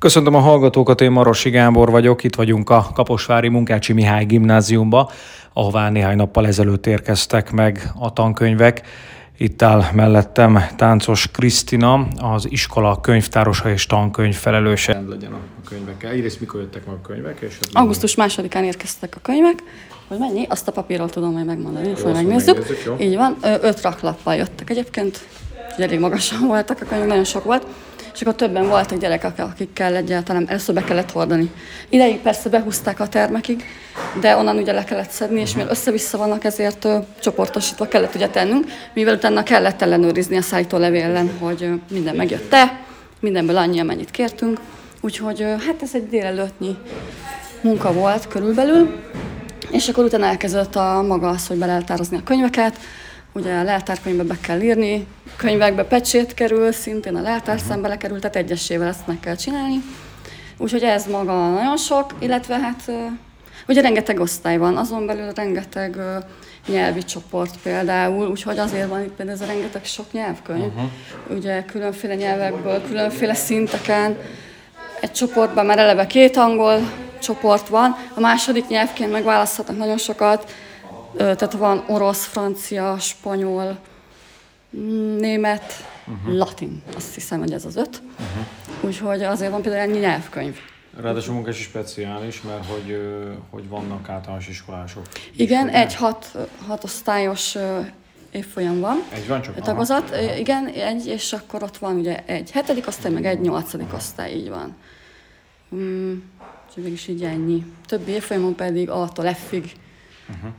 Köszöntöm a hallgatókat, én Marosi Gábor vagyok, itt vagyunk a Kaposvári Munkácsi Mihály gimnáziumba, ahová néhány nappal ezelőtt érkeztek meg a tankönyvek. Itt áll mellettem Táncos Krisztina, az iskola könyvtárosa és tankönyv felelőse. Rend legyen a könyvekkel. Egyrészt mikor jöttek meg a könyvek? És Augusztus másodikán érkeztek a könyvek. Hogy mennyi? Azt a papírról tudom majd megmondani, hogy megnézzük. megnézzük, jó. Így van, öt raklappal jöttek egyébként, elég magasan voltak a könyvek, nagyon sok volt. És akkor többen voltak gyerekek, akikkel egyáltalán először be kellett hordani. Ideig persze behúzták a termekig, de onnan ugye le kellett szedni, és mivel össze-vissza vannak, ezért ö, csoportosítva kellett ugye tennünk, mivel utána kellett ellenőrizni a szállítólevő ellen, hogy ö, minden megjött-e, mindenből annyi, amennyit kértünk. Úgyhogy ö, hát ez egy délelőttnyi munka volt körülbelül, és akkor utána elkezdett a maga az, hogy be a könyveket, ugye a leltárkönyvbe be kell írni, könyvekbe pecsét kerül, szintén a leltárszembe lekerül, tehát egyesével ezt meg kell csinálni. Úgyhogy ez maga nagyon sok, illetve hát ugye rengeteg osztály van, azon belül rengeteg nyelvi csoport például, úgyhogy azért van itt például ez a rengeteg sok nyelvkönyv. Uh-huh. Ugye különféle nyelvekből, különféle szinteken, egy csoportban már eleve két angol csoport van, a második nyelvként megválaszthatnak nagyon sokat, tehát van orosz, francia, spanyol, mm, német, uh-huh. latin, azt hiszem, hogy ez az öt. Uh-huh. Úgyhogy azért van például ennyi nyelvkönyv. Ráadásul munkás is speciális, mert hogy, hogy vannak általános iskolások. Igen, is, egy hat, hat osztályos évfolyam van. Egy van csak? Tagozat, Ö, igen, egy, és akkor ott van ugye egy hetedik osztály, meg egy nyolcadik osztály, így van. Mm, úgyhogy mégis így ennyi. Többi évfolyamon pedig A-tól F-ig. Uh-huh.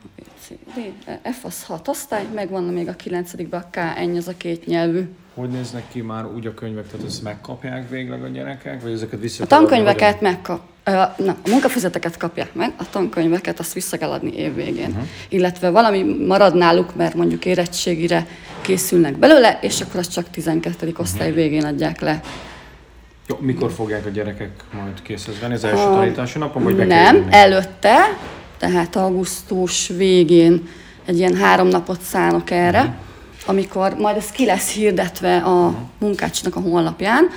D, E, F az hat osztály, meg van még a kilencedikben a K, ennyi az a két nyelvű. Hogy néznek ki már úgy a könyvek, tehát ezt megkapják végleg a gyerekek, vagy ezeket vissza A tankönyveket megkap, ö, na, a munkafüzeteket kapják meg, a tankönyveket azt vissza kell adni évvégén. Uh-huh. Illetve valami marad náluk, mert mondjuk érettségire készülnek belőle, és akkor azt csak 12. osztály végén adják le. Jó, mikor fogják a gyerekek majd készhez venni? Az első tanítási napon, vagy Nem, előtte, tehát augusztus végén egy ilyen három napot szánok erre, Mhm. amikor majd ez ki lesz hirdetve a munkácsnak a honlapján,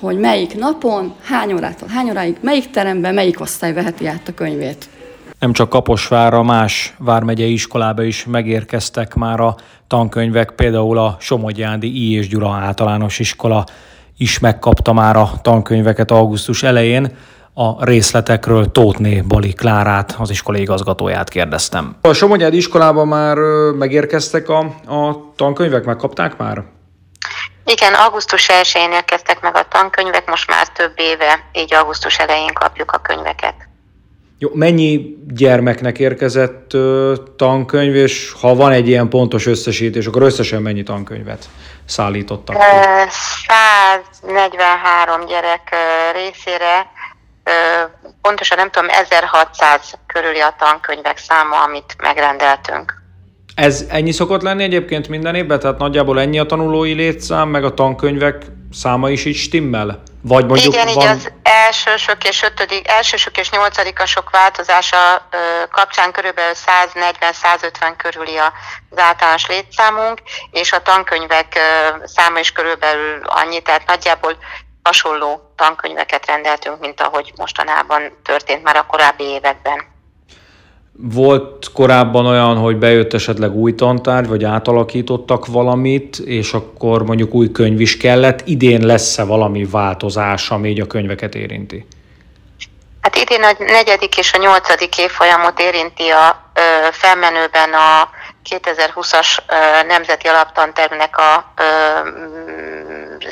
hogy melyik napon, hány órától hány óráig, melyik teremben, melyik osztály veheti át a könyvét. Nem csak Kaposvárra, más vármegyei iskolába is megérkeztek már a tankönyvek, például a Somogyándi I. és Gyula általános iskola is megkapta már a tankönyveket augusztus elején. A részletekről Tótné Bali Klárát, az iskola igazgatóját kérdeztem. A Somogyádi iskolában már megérkeztek a, a tankönyvek, megkapták már? Igen, augusztus 1-én érkeztek meg a tankönyvek, most már több éve, így augusztus elején kapjuk a könyveket. Jó, mennyi gyermeknek érkezett ö, tankönyv, és ha van egy ilyen pontos összesítés, akkor összesen mennyi tankönyvet szállítottak ki? Ö, 143 gyerek ö, részére, ö, pontosan nem tudom, 1600 körüli a tankönyvek száma, amit megrendeltünk. Ez ennyi szokott lenni egyébként minden évben? Tehát nagyjából ennyi a tanulói létszám, meg a tankönyvek száma is így stimmel? Vagy mondjuk Igen, így van... az elsősök és ötödik, elsősök és nyolcadikasok változása ö, kapcsán körülbelül 140-150 körüli az általános létszámunk, és a tankönyvek ö, száma is körülbelül annyi, tehát nagyjából hasonló tankönyveket rendeltünk, mint ahogy mostanában történt már a korábbi években. Volt korábban olyan, hogy bejött esetleg új tantárgy, vagy átalakítottak valamit, és akkor mondjuk új könyv is kellett. Idén lesz-e valami változás, ami így a könyveket érinti? Hát idén a negyedik és a nyolcadik évfolyamot érinti a ö, felmenőben a 2020-as ö, nemzeti alaptantervnek a ö,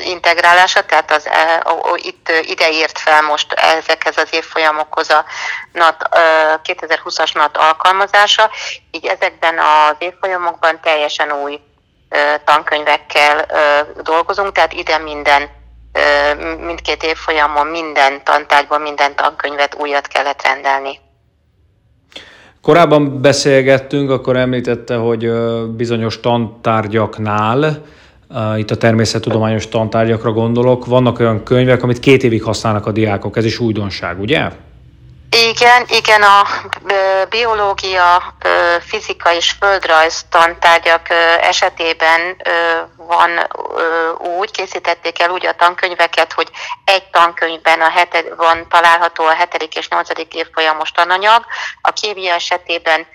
integrálása, tehát az, ö, itt ö, ide írt fel most ezekhez az évfolyamokhoz a NAT, ö, 2020-as NAT alkalmazása, így ezekben az évfolyamokban teljesen új tankönyvekkel dolgozunk, tehát ide minden mindkét évfolyamon minden tantárgyban minden tankönyvet újat kellett rendelni. Korábban beszélgettünk, akkor említette, hogy bizonyos tantárgyaknál, itt a természettudományos tantárgyakra gondolok, vannak olyan könyvek, amit két évig használnak a diákok, ez is újdonság, ugye? Igen, igen, a biológia, fizika és földrajz tantárgyak esetében van úgy, készítették el úgy a tankönyveket, hogy egy tankönyvben a heted, van található a hetedik és nyolcadik évfolyamos tananyag, a kémia esetében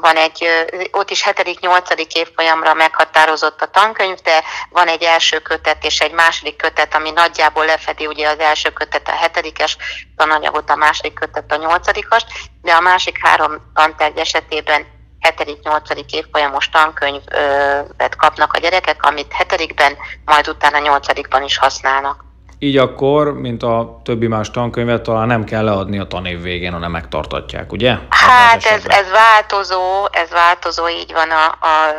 van egy, ott is 7.-8. évfolyamra meghatározott a tankönyv, de van egy első kötet és egy második kötet, ami nagyjából lefedi ugye az első kötet a hetedikes tananyagot, a második kötet a nyolcadikast, de a másik három tantárgy esetében 7.-8. évfolyamos tankönyvet kapnak a gyerekek, amit hetedikben, majd utána nyolcadikban is használnak. Így akkor, mint a többi más tankönyvet, talán nem kell leadni a tanév végén, hanem megtartatják, ugye? Hát ez, ez változó, ez változó, így van. A, a,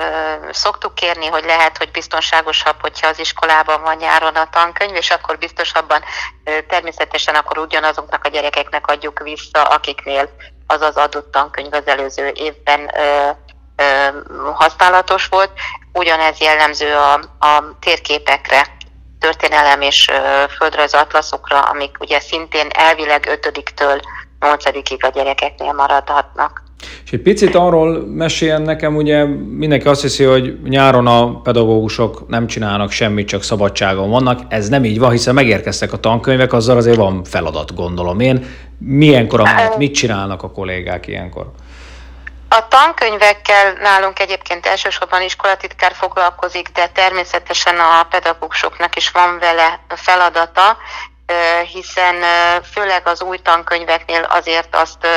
szoktuk kérni, hogy lehet, hogy biztonságosabb, hogyha az iskolában van nyáron a tankönyv, és akkor biztosabban természetesen akkor ugyanazoknak a gyerekeknek adjuk vissza, akiknél az az adott tankönyv az előző évben ö, ö, használatos volt. Ugyanez jellemző a, a térképekre történelem és földrajz atlaszokra, amik ugye szintén elvileg 5-től 8-ig a gyerekeknél maradhatnak. És egy picit arról meséljen nekem, ugye mindenki azt hiszi, hogy nyáron a pedagógusok nem csinálnak semmit, csak szabadságon vannak. Ez nem így van, hiszen megérkeztek a tankönyvek, azzal azért van feladat, gondolom én. Milyenkor a mit csinálnak a kollégák ilyenkor? A tankönyvekkel nálunk egyébként elsősorban iskolatitkár foglalkozik, de természetesen a pedagógusoknak is van vele feladata, hiszen főleg az új tankönyveknél azért azt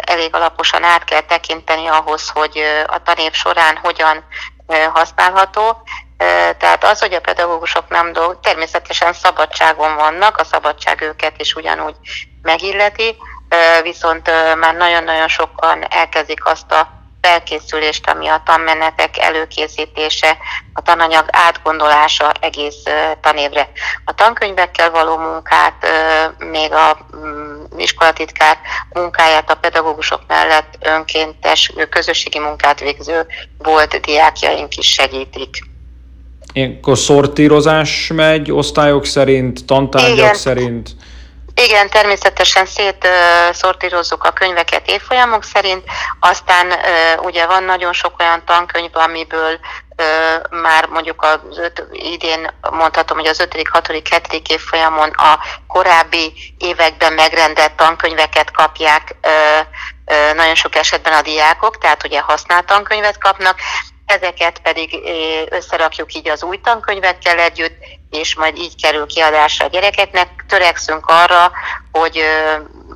elég alaposan át kell tekinteni ahhoz, hogy a tanév során hogyan használható. Tehát az, hogy a pedagógusok nem dolg, természetesen szabadságon vannak, a szabadság őket is ugyanúgy megilleti, viszont már nagyon-nagyon sokan elkezdik azt a felkészülést, ami a tanmenetek előkészítése, a tananyag átgondolása egész tanévre. A tankönyvekkel való munkát, még a mm, iskolatitkár munkáját a pedagógusok mellett önkéntes közösségi munkát végző volt diákjaink is segítik. Ilyenkor szortírozás megy osztályok szerint, tantárgyak Igen. szerint? Igen, természetesen szétszortírozzuk a könyveket évfolyamok szerint, aztán ugye van nagyon sok olyan tankönyv, amiből már mondjuk az öt, idén mondhatom, hogy az 5., 6., 7. évfolyamon a korábbi években megrendelt tankönyveket kapják nagyon sok esetben a diákok, tehát ugye használt tankönyvet kapnak, ezeket pedig összerakjuk így az új tankönyvekkel együtt, és majd így kerül kiadásra a gyerekeknek. Törekszünk arra, hogy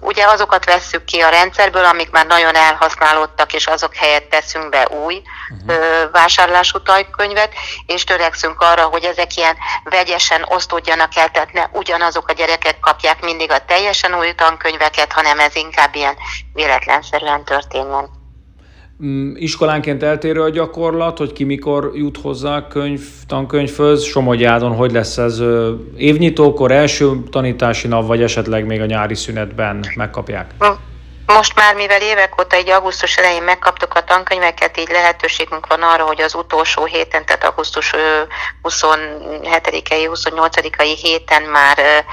ugye azokat vesszük ki a rendszerből, amik már nagyon elhasználódtak, és azok helyett teszünk be új uh-huh. vásárlású tankönyvet, és törekszünk arra, hogy ezek ilyen vegyesen osztódjanak el, tehát ne ugyanazok a gyerekek kapják mindig a teljesen új tankönyveket, hanem ez inkább ilyen véletlenszerűen történjen. Mm, iskolánként eltérő a gyakorlat, hogy ki mikor jut hozzá könyv, tankönyvhöz, Somogyádon hogy lesz ez évnyitókor, első tanítási nap, vagy esetleg még a nyári szünetben megkapják? Most már, mivel évek óta egy augusztus elején megkaptuk a tankönyveket, így lehetőségünk van arra, hogy az utolsó héten, tehát augusztus 27-i, 28-ai héten már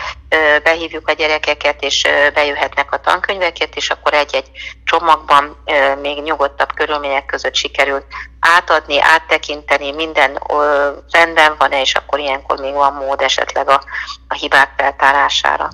behívjuk a gyerekeket, és bejöhetnek a tankönyveket, és akkor egy-egy csomagban még nyugodtabb körülmények között sikerült átadni, áttekinteni, minden rendben van-e, és akkor ilyenkor még van mód esetleg a, a hibák feltárására.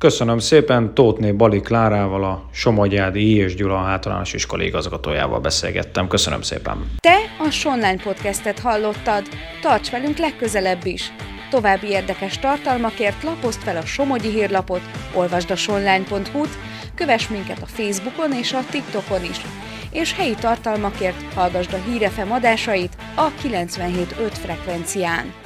Köszönöm szépen, Tótné Bali Klárával, a Somogyádi I. és Gyula általános iskola igazgatójával beszélgettem. Köszönöm szépen. Te a Sonline podcastet hallottad. Tarts velünk legközelebb is. További érdekes tartalmakért lapozd fel a Somogyi hírlapot, olvasd a sonline.hu-t, kövess minket a Facebookon és a TikTokon is, és helyi tartalmakért hallgasd a Hírefem adásait a 97.5 frekvencián.